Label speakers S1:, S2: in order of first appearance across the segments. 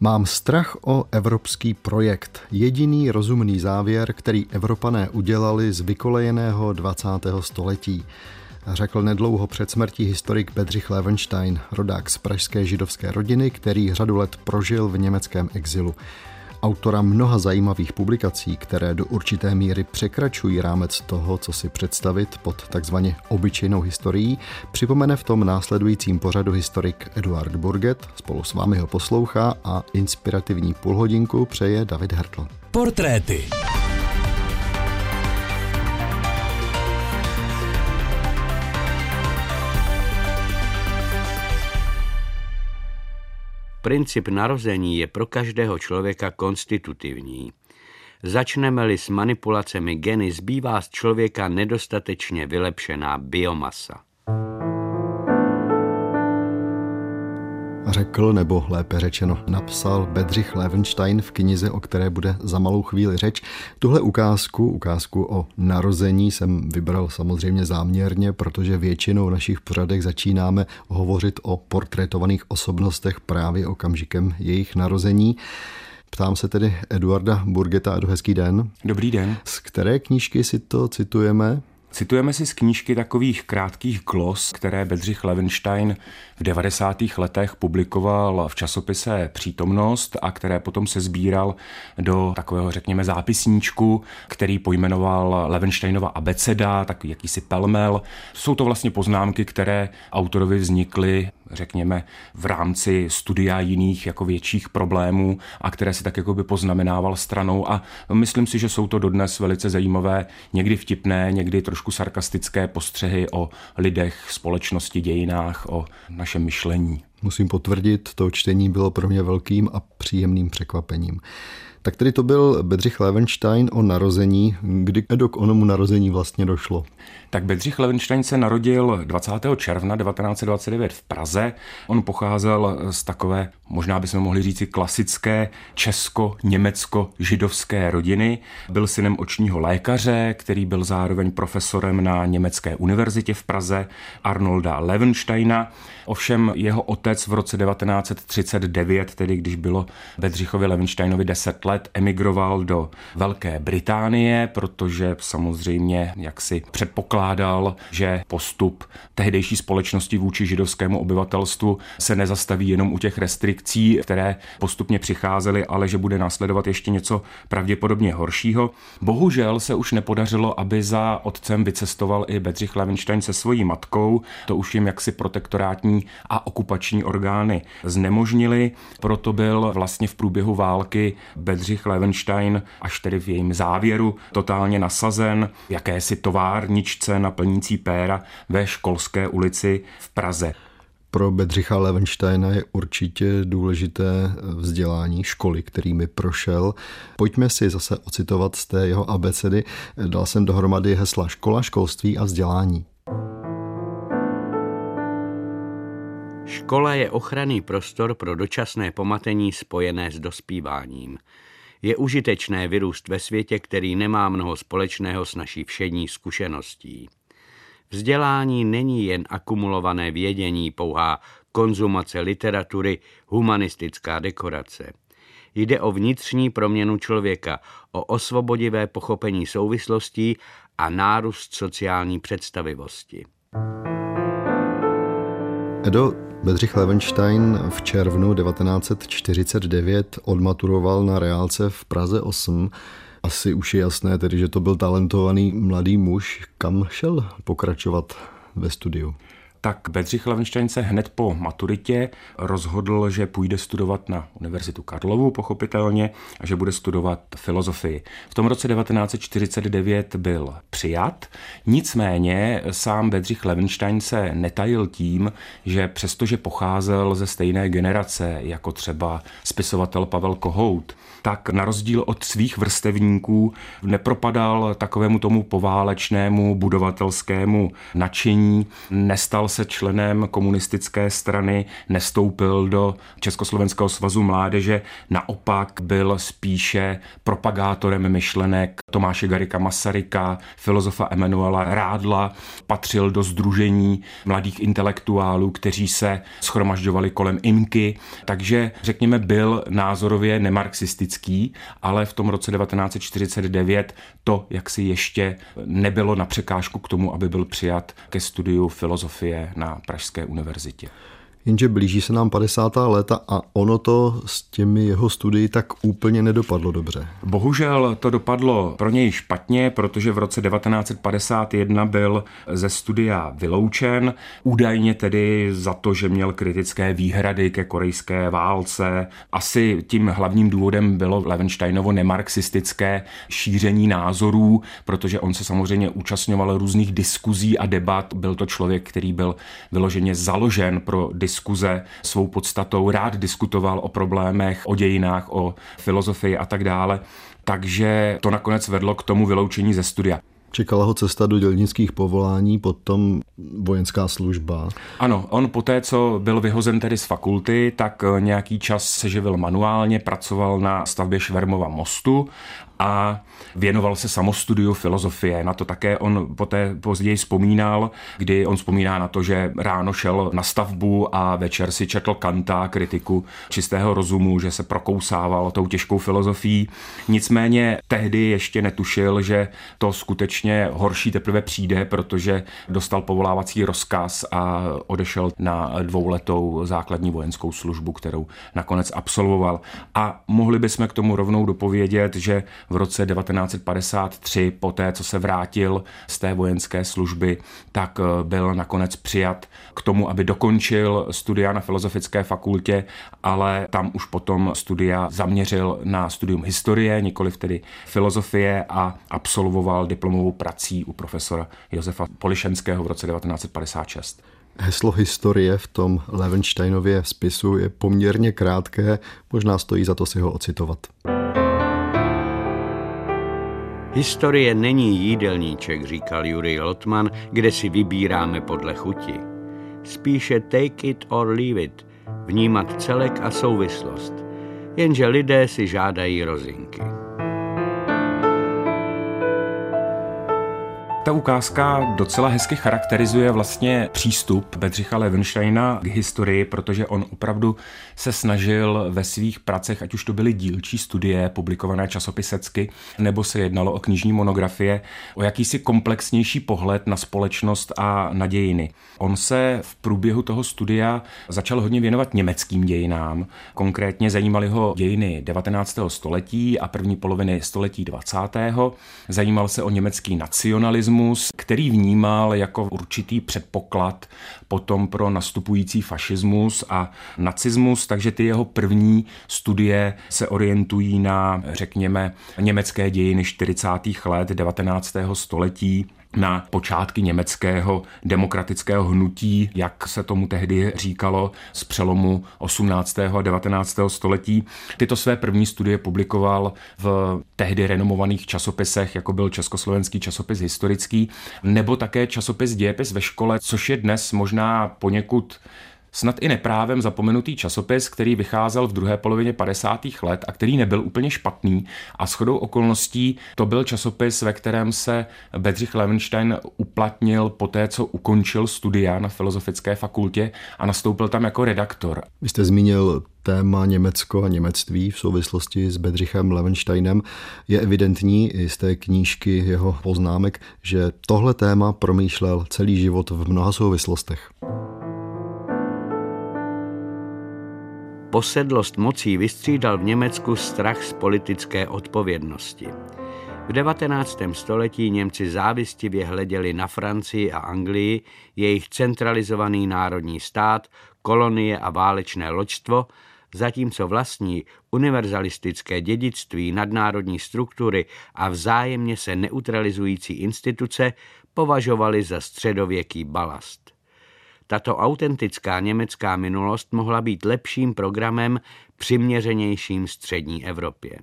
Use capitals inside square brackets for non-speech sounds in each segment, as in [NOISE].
S1: Mám strach o evropský projekt. Jediný rozumný závěr, který Evropané udělali z vykolejeného 20. století. Řekl nedlouho před smrtí historik Bedřich Levenstein, rodák z pražské židovské rodiny, který řadu let prožil v německém exilu autora mnoha zajímavých publikací, které do určité míry překračují rámec toho, co si představit pod takzvaně obyčejnou historií, připomene v tom následujícím pořadu historik Eduard Burget, spolu s vámi ho poslouchá a inspirativní půlhodinku přeje David Hertl.
S2: Portréty.
S3: Princip narození je pro každého člověka konstitutivní. Začneme-li s manipulacemi geny, zbývá z člověka nedostatečně vylepšená biomasa.
S1: Řekl, nebo lépe řečeno napsal Bedřich Levenstein v knize, o které bude za malou chvíli řeč. Tuhle ukázku, ukázku o narození jsem vybral samozřejmě záměrně, protože většinou v našich pořadech začínáme hovořit o portrétovaných osobnostech právě okamžikem jejich narození. Ptám se tedy Eduarda Burgeta, Edu, hezký den.
S4: Dobrý den.
S1: Z které knížky si to citujeme?
S4: Citujeme si z knížky takových krátkých glos, které Bedřich Levenstein v 90. letech publikoval v časopise Přítomnost a které potom se sbíral do takového, řekněme, zápisníčku, který pojmenoval Levensteinova abeceda, takový jakýsi pelmel. Jsou to vlastně poznámky, které autorovi vznikly řekněme, v rámci studia jiných jako větších problémů a které si tak jako by poznamenával stranou a myslím si, že jsou to dodnes velice zajímavé, někdy vtipné, někdy trošku sarkastické postřehy o lidech, společnosti, dějinách, o našem myšlení.
S1: Musím potvrdit, to čtení bylo pro mě velkým a příjemným překvapením. Tak tedy to byl Bedřich Levenstein o narození. Kdy k onomu narození vlastně došlo?
S4: Tak Bedřich Levenstein se narodil 20. června 1929 v Praze. On pocházel z takové, možná bychom mohli říci, klasické česko-německo-židovské rodiny. Byl synem očního lékaře, který byl zároveň profesorem na Německé univerzitě v Praze, Arnolda Levensteina. Ovšem jeho otec v roce 1939, tedy když bylo Bedřichovi Levensteinovi 10 let, emigroval do Velké Británie, protože samozřejmě jak si předpokládal, že postup tehdejší společnosti vůči židovskému obyvatelstvu se nezastaví jenom u těch restrikcí, které postupně přicházely, ale že bude následovat ještě něco pravděpodobně horšího. Bohužel se už nepodařilo, aby za otcem vycestoval i Bedřich Levenstein se svojí matkou. To už jim jaksi protektorátní a okupační orgány znemožnili. Proto byl vlastně v průběhu války Bedřich Levenstein až tedy v jejím závěru totálně nasazen v jakési továrničce na plnící péra ve školské ulici v Praze.
S1: Pro Bedřicha Levensteina je určitě důležité vzdělání školy, kterými prošel. Pojďme si zase ocitovat z té jeho abecedy. Dal jsem dohromady hesla škola, školství a vzdělání.
S3: Škola je ochranný prostor pro dočasné pomatení spojené s dospíváním. Je užitečné vyrůst ve světě, který nemá mnoho společného s naší všední zkušeností. Vzdělání není jen akumulované vědění, pouhá konzumace literatury, humanistická dekorace. Jde o vnitřní proměnu člověka, o osvobodivé pochopení souvislostí a nárůst sociální představivosti.
S1: Edo, Bedřich Levenstein v červnu 1949 odmaturoval na reálce v Praze 8. Asi už je jasné tedy, že to byl talentovaný mladý muž. Kam šel pokračovat ve studiu?
S4: Tak Bedřich Levenstein se hned po maturitě rozhodl, že půjde studovat na Univerzitu Karlovu, pochopitelně, a že bude studovat filozofii. V tom roce 1949 byl přijat, nicméně sám Bedřich Levenstein se netajil tím, že přestože pocházel ze stejné generace jako třeba spisovatel Pavel Kohout, tak na rozdíl od svých vrstevníků nepropadal takovému tomu poválečnému budovatelskému nadšení, nestal nestal se členem komunistické strany, nestoupil do Československého svazu mládeže, naopak byl spíše propagátorem myšlenek Tomáše Garika Masaryka, filozofa Emanuela Rádla, patřil do združení mladých intelektuálů, kteří se schromažďovali kolem Imky, takže řekněme byl názorově nemarxistický, ale v tom roce 1949 to, jak si ještě nebylo na překážku k tomu, aby byl přijat ke studiu filozofie na Pražské univerzitě.
S1: Jenže blíží se nám 50. léta a ono to s těmi jeho studii tak úplně nedopadlo dobře.
S4: Bohužel to dopadlo pro něj špatně, protože v roce 1951 byl ze studia vyloučen, údajně tedy za to, že měl kritické výhrady ke korejské válce. Asi tím hlavním důvodem bylo Levensteinovo nemarxistické šíření názorů, protože on se samozřejmě účastňoval různých diskuzí a debat. Byl to člověk, který byl vyloženě založen pro diskuzi diskuze svou podstatou, rád diskutoval o problémech, o dějinách, o filozofii a tak dále. Takže to nakonec vedlo k tomu vyloučení ze studia.
S1: Čekala ho cesta do dělnických povolání, potom vojenská služba.
S4: Ano, on po té, co byl vyhozen tedy z fakulty, tak nějaký čas se živil manuálně, pracoval na stavbě Švermova mostu a věnoval se samostudiu filozofie. Na to také on poté později vzpomínal, kdy on vzpomíná na to, že ráno šel na stavbu a večer si četl Kanta, kritiku čistého rozumu, že se prokousával tou těžkou filozofií. Nicméně tehdy ještě netušil, že to skutečně horší teprve přijde, protože dostal povolávací rozkaz a odešel na dvouletou základní vojenskou službu, kterou nakonec absolvoval. A mohli bychom k tomu rovnou dopovědět, že v roce 1953, po té, co se vrátil z té vojenské služby, tak eh, byl nakonec přijat k tomu, aby dokončil studia na Filozofické fakultě, ale tam už potom studia zaměřil na studium historie, nikoli tedy filozofie a absolvoval diplomovou prací u profesora Josefa Polišenského v roce 1956.
S1: Heslo historie v tom Levensteinově spisu je poměrně krátké, možná stojí za to si ho ocitovat.
S3: Historie není jídelníček, říkal Jurij Lotman, kde si vybíráme podle chuti. Spíše take it or leave it, vnímat celek a souvislost. Jenže lidé si žádají rozinky.
S4: Ta ukázka docela hezky charakterizuje vlastně přístup Bedřicha Levensteina k historii, protože on opravdu se snažil ve svých pracech, ať už to byly dílčí studie publikované časopisecky, nebo se jednalo o knižní monografie, o jakýsi komplexnější pohled na společnost a na dějiny. On se v průběhu toho studia začal hodně věnovat německým dějinám. Konkrétně zajímaly ho dějiny 19. století a první poloviny století 20. Zajímal se o německý nacionalismus komunismus, který vnímal jako určitý předpoklad potom pro nastupující fašismus a nacismus, takže ty jeho první studie se orientují na, řekněme, německé dějiny 40. let 19. století na počátky německého demokratického hnutí, jak se tomu tehdy říkalo, z přelomu 18. a 19. století. Tyto své první studie publikoval v tehdy renomovaných časopisech, jako byl Československý časopis historický, nebo také časopis Dějepis ve škole, což je dnes možná poněkud snad i neprávem zapomenutý časopis, který vycházel v druhé polovině 50. let a který nebyl úplně špatný. A shodou okolností to byl časopis, ve kterém se Bedřich Levenstein uplatnil po té, co ukončil studia na Filozofické fakultě a nastoupil tam jako redaktor.
S1: Vy jste zmínil téma Německo a němectví v souvislosti s Bedřichem Levensteinem. Je evidentní i z té knížky jeho poznámek, že tohle téma promýšlel celý život v mnoha souvislostech.
S3: Posedlost mocí vystřídal v Německu strach z politické odpovědnosti. V 19. století Němci závistivě hleděli na Francii a Anglii, jejich centralizovaný národní stát, kolonie a válečné loďstvo, zatímco vlastní univerzalistické dědictví, nadnárodní struktury a vzájemně se neutralizující instituce považovali za středověký balast. Tato autentická německá minulost mohla být lepším programem přiměřenějším střední Evropě.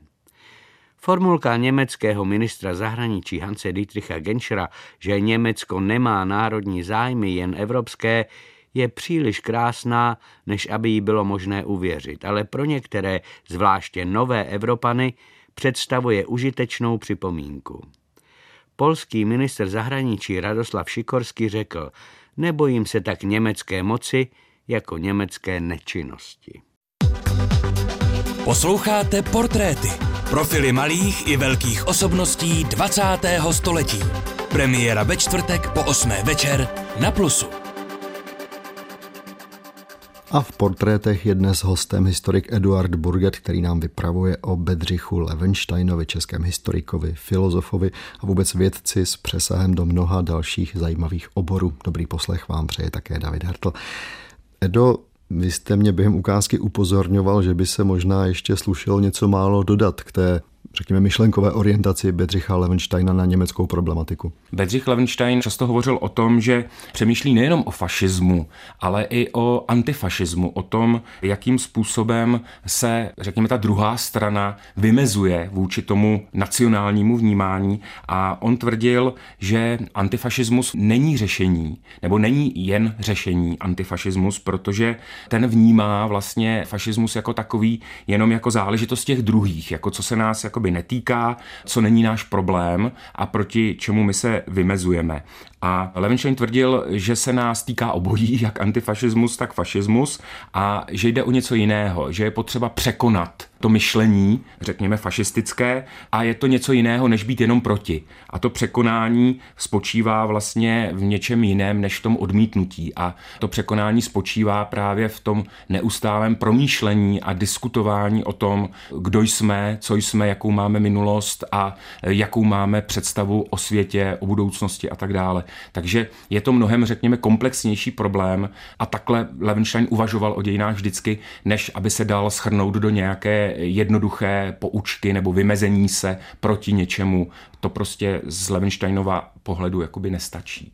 S3: Formulka německého ministra zahraničí Hanse Dietricha Genschera, že Německo nemá národní zájmy jen evropské, je příliš krásná, než aby jí bylo možné uvěřit, ale pro některé, zvláště nové Evropany, představuje užitečnou připomínku. Polský minister zahraničí Radoslav Šikorský řekl, nebojím se tak německé moci jako německé nečinnosti.
S2: Posloucháte portréty, profily malých i velkých osobností 20. století. Premiéra ve čtvrtek po 8. večer na Plusu.
S1: A v portrétech je dnes hostem historik Eduard Burget, který nám vypravuje o Bedřichu Levensteinovi, českém historikovi, filozofovi a vůbec vědci s přesahem do mnoha dalších zajímavých oborů. Dobrý poslech vám přeje také David Hertl. Edo, vy jste mě během ukázky upozorňoval, že by se možná ještě slušelo něco málo dodat k té řekněme, myšlenkové orientaci Bedřicha Levensteina na německou problematiku.
S4: Bedřich Levenstein často hovořil o tom, že přemýšlí nejenom o fašismu, ale i o antifašismu, o tom, jakým způsobem se, řekněme, ta druhá strana vymezuje vůči tomu nacionálnímu vnímání a on tvrdil, že antifašismus není řešení, nebo není jen řešení antifašismus, protože ten vnímá vlastně fašismus jako takový jenom jako záležitost těch druhých, jako co se nás jako netýká, co není náš problém a proti čemu my se vymezujeme. A Levenstein tvrdil, že se nás týká obojí, [LAUGHS] jak antifašismus, tak fašismus a že jde o něco jiného, že je potřeba překonat to myšlení, řekněme fašistické, a je to něco jiného, než být jenom proti. A to překonání spočívá vlastně v něčem jiném, než v tom odmítnutí. A to překonání spočívá právě v tom neustálém promýšlení a diskutování o tom, kdo jsme, co jsme, jakou máme minulost a jakou máme představu o světě, o budoucnosti a tak dále. Takže je to mnohem, řekněme, komplexnější problém a takhle Levenstein uvažoval o dějinách vždycky, než aby se dal schrnout do nějaké jednoduché poučky nebo vymezení se proti něčemu. To prostě z Levensteinova pohledu jakoby nestačí.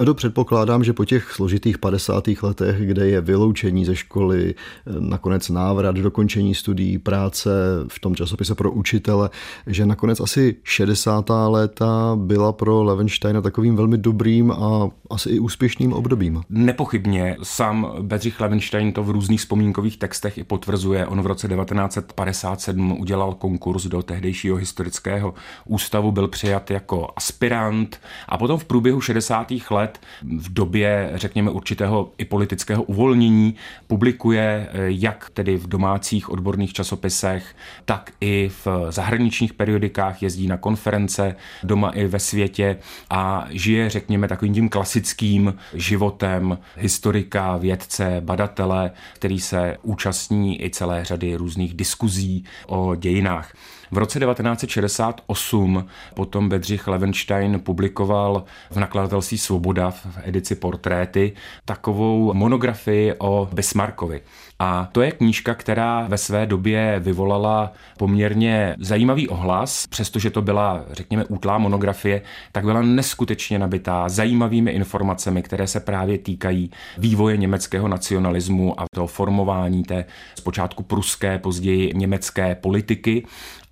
S1: Edo, předpokládám, že po těch složitých 50. letech, kde je vyloučení ze školy, nakonec návrat, dokončení studií, práce v tom časopise pro učitele, že nakonec asi 60. léta byla pro Levensteina takovým velmi dobrým a asi i úspěšným obdobím.
S4: Nepochybně. Sám Bedřich Levenstein to v různých vzpomínkových textech i potvrzuje. On v roce 1957 udělal konkurs do tehdejšího historického ústavu, byl přijat jako aspirant a potom v průběhu 60. let let v době, řekněme, určitého i politického uvolnění publikuje eh, jak tedy v domácích odborných časopisech, tak i v zahraničních periodikách, jezdí na konference doma i ve světě a žije, řekněme, takovým tím klasickým životem historika, vědce, badatele, který se účastní i celé řady různých diskuzí o dějinách. V roce 1968 potom Bedřich Levenstein publikoval v nakladatelství Svoboda v edici Portréty takovou monografii o Bismarckovi. A to je knížka, která ve své době vyvolala poměrně zajímavý ohlas, přestože to byla, řekněme, útlá monografie, tak byla neskutečně nabitá zajímavými informacemi, které se právě týkají vývoje německého nacionalismu a toho formování té zpočátku pruské, později německé politiky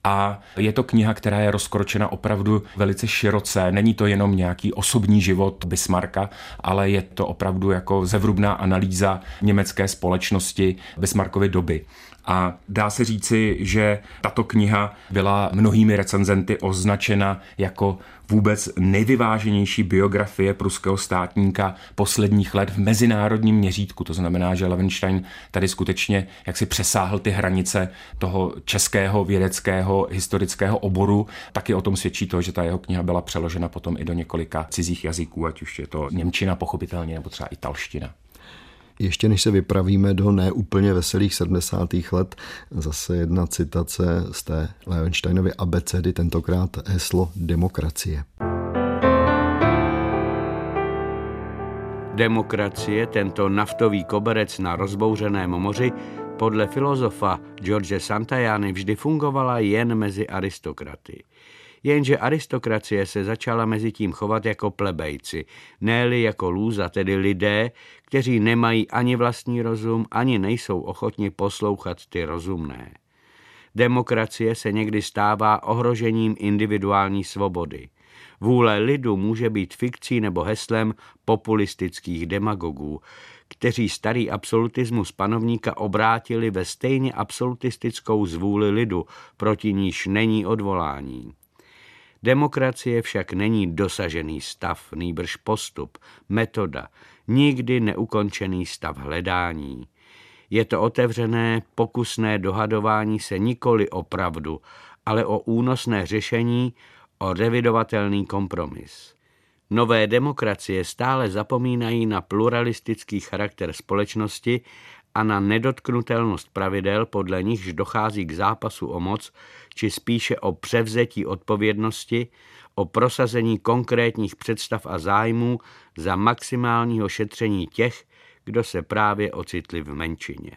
S4: a je to kniha, která je rozkročena opravdu velice široce. Není to jenom nějaký osobní život Bismarcka, ale je to opravdu jako zevrubná analýza německé společnosti Bismarckovy doby. A dá se říci, že tato kniha byla mnohými recenzenty označena jako vůbec nejvyváženější biografie pruského státníka posledních let v mezinárodním měřítku. To znamená, že Levenstein tady skutečně jak si přesáhl ty hranice toho českého vědeckého historického oboru. Taky o tom svědčí to, že ta jeho kniha byla přeložena potom i do několika cizích jazyků, ať už je to Němčina pochopitelně, nebo třeba italština.
S1: Ještě než se vypravíme do neúplně veselých 70. let, zase jedna citace z té Leonsteinovy abecedy, tentokrát heslo demokracie.
S3: Demokracie, tento naftový koberec na rozbouřeném moři, podle filozofa George Santayany vždy fungovala jen mezi aristokraty. Jenže aristokracie se začala mezi tím chovat jako plebejci, ne jako lůza, tedy lidé, kteří nemají ani vlastní rozum, ani nejsou ochotni poslouchat ty rozumné. Demokracie se někdy stává ohrožením individuální svobody. Vůle lidu může být fikcí nebo heslem populistických demagogů, kteří starý absolutismus panovníka obrátili ve stejně absolutistickou zvůli lidu, proti níž není odvolání. Demokracie však není dosažený stav, nýbrž postup, metoda, nikdy neukončený stav hledání. Je to otevřené, pokusné dohadování se nikoli o pravdu, ale o únosné řešení, o revidovatelný kompromis. Nové demokracie stále zapomínají na pluralistický charakter společnosti a na nedotknutelnost pravidel, podle nichž dochází k zápasu o moc, či spíše o převzetí odpovědnosti, o prosazení konkrétních představ a zájmů za maximálního šetření těch, kdo se právě ocitli v menšině.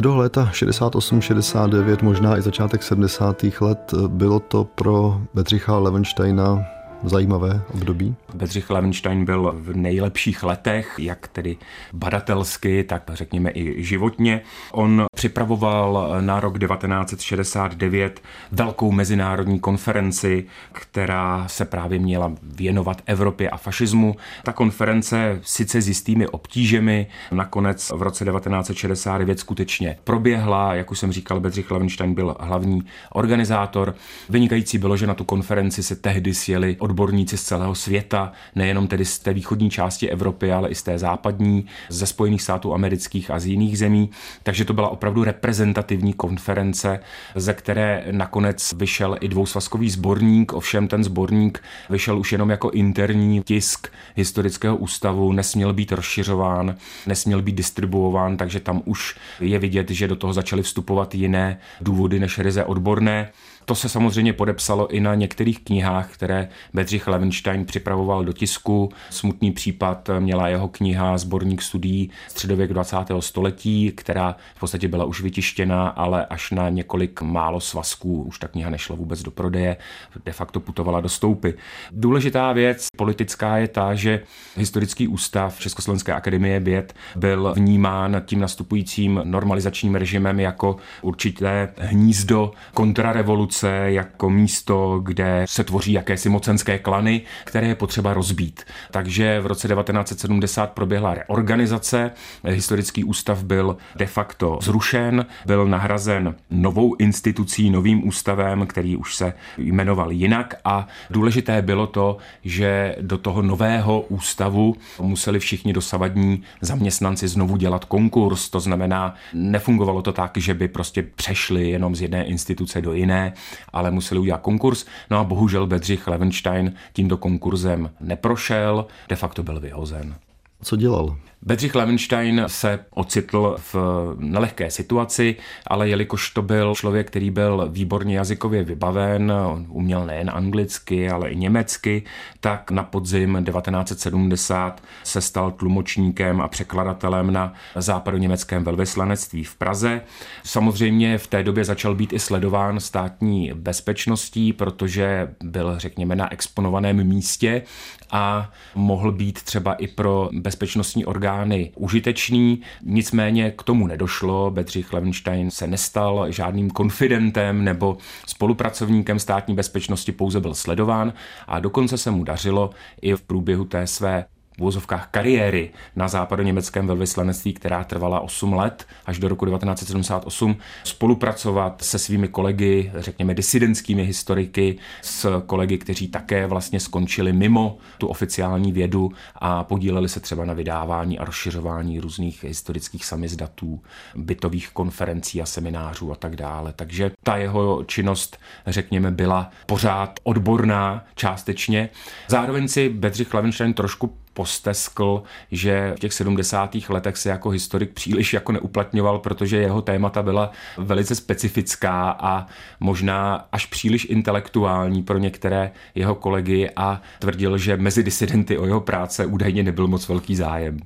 S1: Do léta 68-69, možná i začátek 70. let, bylo to pro Bedřicha Levensteina zajímavé období?
S4: Bedřich Levenstein byl v nejlepších letech, jak tedy badatelsky, tak řekněme i životně. On připravoval na rok 1969 velkou mezinárodní konferenci, která se právě měla věnovat Evropě a fašismu. Ta konference sice s jistými obtížemi nakonec v roce 1969 skutečně proběhla. Jak už jsem říkal, Bedřich Levenstein byl hlavní organizátor. Vynikající bylo, že na tu konferenci se tehdy sjeli odborníci z celého světa, nejenom tedy z té východní části Evropy, ale i z té západní, ze Spojených států amerických a z jiných zemí. Takže to byla opravdu reprezentativní konference, ze které nakonec vyšel i dvousvazkový sborník, ovšem ten sborník vyšel už jenom jako interní tisk historického ústavu, nesměl být rozšiřován, nesměl být distribuován, takže tam už je vidět, že do toho začaly vstupovat jiné důvody než ryze odborné. To se samozřejmě podepsalo i na některých knihách, které Bedřich Levenstein připravoval do tisku. Smutný případ měla jeho kniha Zborník studií středověk 20. století, která v podstatě byla už vytištěna, ale až na několik málo svazků už ta kniha nešla vůbec do prodeje, de facto putovala do stoupy. Důležitá věc politická je ta, že historický ústav Československé akademie věd byl vnímán tím nastupujícím normalizačním režimem jako určité hnízdo kontrarevoluce revoluce jako místo, kde se tvoří jakési mocenské klany, které je potřeba rozbít. Takže v roce 1970 proběhla reorganizace, historický ústav byl de facto zrušen, byl nahrazen novou institucí, novým ústavem, který už se jmenoval jinak. A důležité bylo to, že do toho nového ústavu museli všichni dosavadní zaměstnanci znovu dělat konkurs, to znamená, nefungovalo to tak, že by prostě přešli jenom z jedné instituce do jiné, ale museli udělat konkurs. No a bohužel Bedřich Levenstein tímto konkurzem neprošel, de facto byl vyhozen.
S1: Co dělal?
S4: Bedřich Levenstein se ocitl v nelehké situaci, ale jelikož to byl člověk, který byl výborně jazykově vybaven, uměl nejen anglicky, ale i německy, tak na podzim 1970 se stal tlumočníkem a překladatelem na západoněmeckém velvyslanectví v Praze. Samozřejmě v té době začal být i sledován státní bezpečností, protože byl, řekněme, na exponovaném místě a mohl být třeba i pro bezpečnostní orgány užitečný. Nicméně k tomu nedošlo. Bedřich Levenstein se nestal žádným konfidentem nebo spolupracovníkem státní bezpečnosti, pouze byl sledován a dokonce se mu dařilo i v průběhu té své vozovkách kariéry na západoněmeckém velvyslanectví, která trvala 8 let až do roku 1978, spolupracovat se svými kolegy, řekněme disidentskými historiky, s kolegy, kteří také vlastně skončili mimo tu oficiální vědu a podíleli se třeba na vydávání a rozšiřování různých historických samizdatů, bytových konferencí a seminářů a tak dále. Takže ta jeho činnost, řekněme, byla pořád odborná částečně. Zároveň si Bedřich Levenstein trošku posteskl, že v těch 70. letech se jako historik příliš jako neuplatňoval, protože jeho témata byla velice specifická a možná až příliš intelektuální pro některé jeho kolegy a tvrdil, že mezi disidenty o jeho práce údajně nebyl moc velký zájem.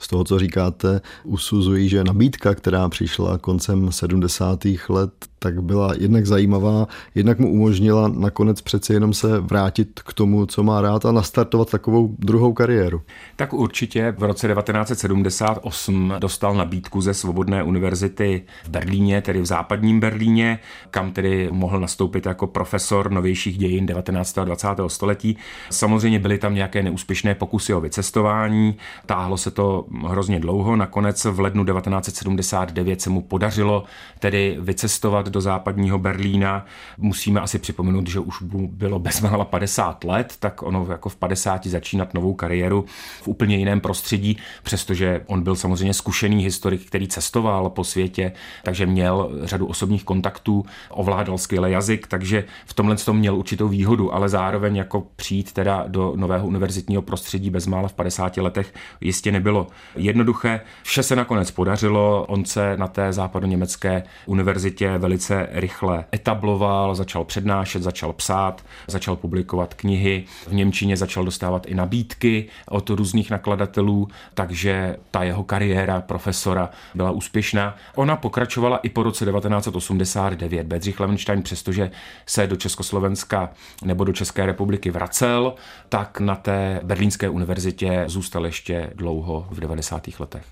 S1: Z toho, co říkáte, usuzují, že nabídka, která přišla koncem 70. let, tak byla jednak zajímavá, jednak mu umožnila nakonec přeci jenom se vrátit k tomu, co má rád a nastartovat takovou druhou kariéru.
S4: Tak určitě v roce 1978 dostal nabídku ze Svobodné univerzity v Berlíně, tedy v západním Berlíně, kam tedy mohl nastoupit jako profesor novějších dějin 19. a 20. století. Samozřejmě byly tam nějaké neúspěšné pokusy o vycestování, táhlo se to hrozně dlouho, nakonec v lednu 1979 se mu podařilo tedy vycestovat do západního Berlína. Musíme asi připomenout, že už bylo bezmála 50 let, tak ono jako v 50 začínat novou kariéru v úplně jiném prostředí, přestože on byl samozřejmě zkušený historik, který cestoval po světě, takže měl řadu osobních kontaktů, ovládal skvěle jazyk, takže v tomhle tom měl určitou výhodu, ale zároveň jako přijít teda do nového univerzitního prostředí bezmála v 50 letech jistě nebylo jednoduché. Vše se nakonec podařilo, on se na té západoněmecké univerzitě velice rychle etabloval, začal přednášet, začal psát, začal publikovat knihy, v Němčině začal dostávat i nabídky od různých nakladatelů, takže ta jeho kariéra profesora byla úspěšná. Ona pokračovala i po roce 1989. Bedřich Levenstein, přestože se do Československa nebo do České republiky vracel, tak na té Berlínské univerzitě zůstal ještě dlouho v 90. letech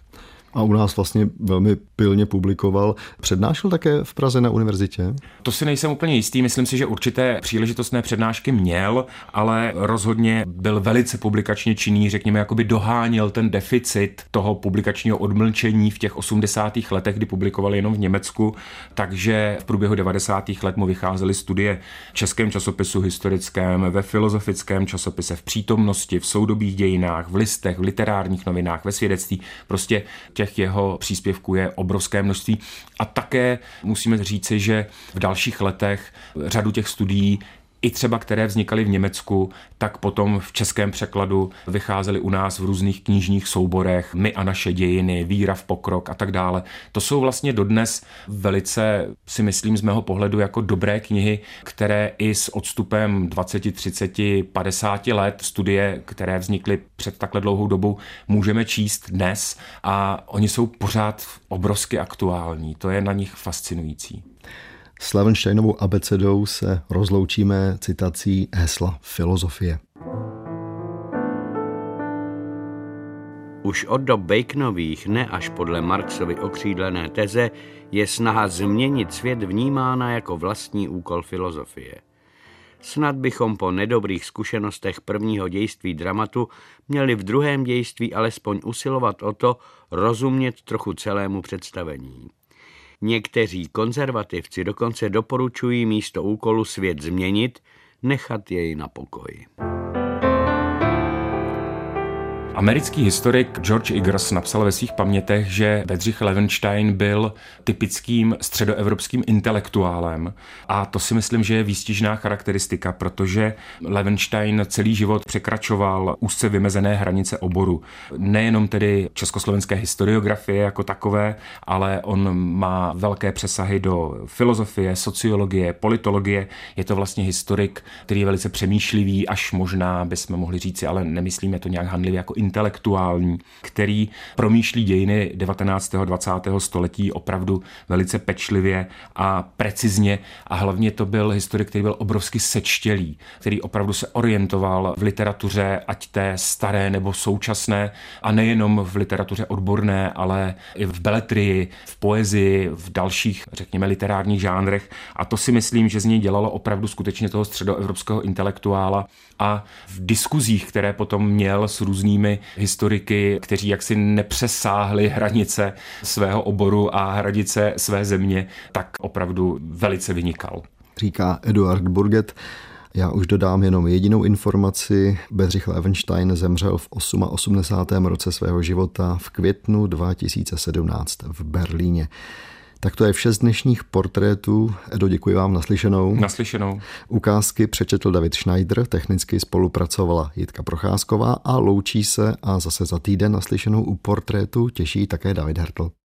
S1: a u nás vlastně velmi pilně publikoval. Přednášel také v Praze na univerzitě?
S4: To si nejsem úplně jistý, myslím si, že určité příležitostné přednášky měl, ale rozhodně byl velice publikačně činný, řekněme, jakoby doháněl ten deficit toho publikačního odmlčení v těch 80. letech, kdy publikoval jenom v Německu, takže v průběhu 90. let mu vycházely studie v českém časopisu historickém, ve filozofickém časopise, v přítomnosti, v soudobých dějinách, v listech, v literárních novinách, ve svědectví. Prostě těch jeho příspěvků je obrovské množství. A také musíme říci, že v dalších letech řadu těch studií i třeba které vznikaly v Německu, tak potom v českém překladu vycházely u nás v různých knižních souborech My a naše dějiny, Víra v pokrok a tak dále. To jsou vlastně dodnes velice, si myslím z mého pohledu, jako dobré knihy, které i s odstupem 20, 30, 50 let studie, které vznikly před takhle dlouhou dobou, můžeme číst dnes a oni jsou pořád obrovsky aktuální. To je na nich fascinující.
S1: S Levensteinovou abecedou se rozloučíme citací hesla filozofie.
S3: Už od dob Baconových, ne až podle Marxovy okřídlené teze, je snaha změnit svět vnímána jako vlastní úkol filozofie. Snad bychom po nedobrých zkušenostech prvního dějství dramatu měli v druhém dějství alespoň usilovat o to rozumět trochu celému představení. Někteří konzervativci dokonce doporučují místo úkolu svět změnit, nechat jej na pokoji.
S4: Americký historik George Igers napsal ve svých pamětech, že Bedřich Levenstein byl typickým středoevropským intelektuálem a to si myslím, že je výstižná charakteristika, protože Levenstein celý život překračoval úzce vymezené hranice oboru. Nejenom tedy československé historiografie jako takové, ale on má velké přesahy do filozofie, sociologie, politologie. Je to vlastně historik, který je velice přemýšlivý, až možná bychom mohli říci, ale nemyslíme to nějak handlivě jako intelektuální, který promýšlí dějiny 19. a 20. století opravdu velice pečlivě a precizně a hlavně to byl historik, který byl obrovsky sečtělý, který opravdu se orientoval v literatuře, ať té staré nebo současné a nejenom v literatuře odborné, ale i v beletrii, v poezii, v dalších, řekněme, literárních žánrech a to si myslím, že z něj dělalo opravdu skutečně toho středoevropského intelektuála a v diskuzích, které potom měl s různými historiky, kteří jaksi nepřesáhli hranice svého oboru a hranice své země, tak opravdu velice vynikal.
S1: Říká Eduard Burget. Já už dodám jenom jedinou informaci. Bedřich Levenstein zemřel v 88. roce svého života v květnu 2017 v Berlíně. Tak to je vše z dnešních portrétů. Edo, děkuji vám naslyšenou.
S4: Naslyšenou.
S1: Ukázky přečetl David Schneider, technicky spolupracovala Jitka Procházková a loučí se a zase za týden naslyšenou u portrétu těší také David Hertl.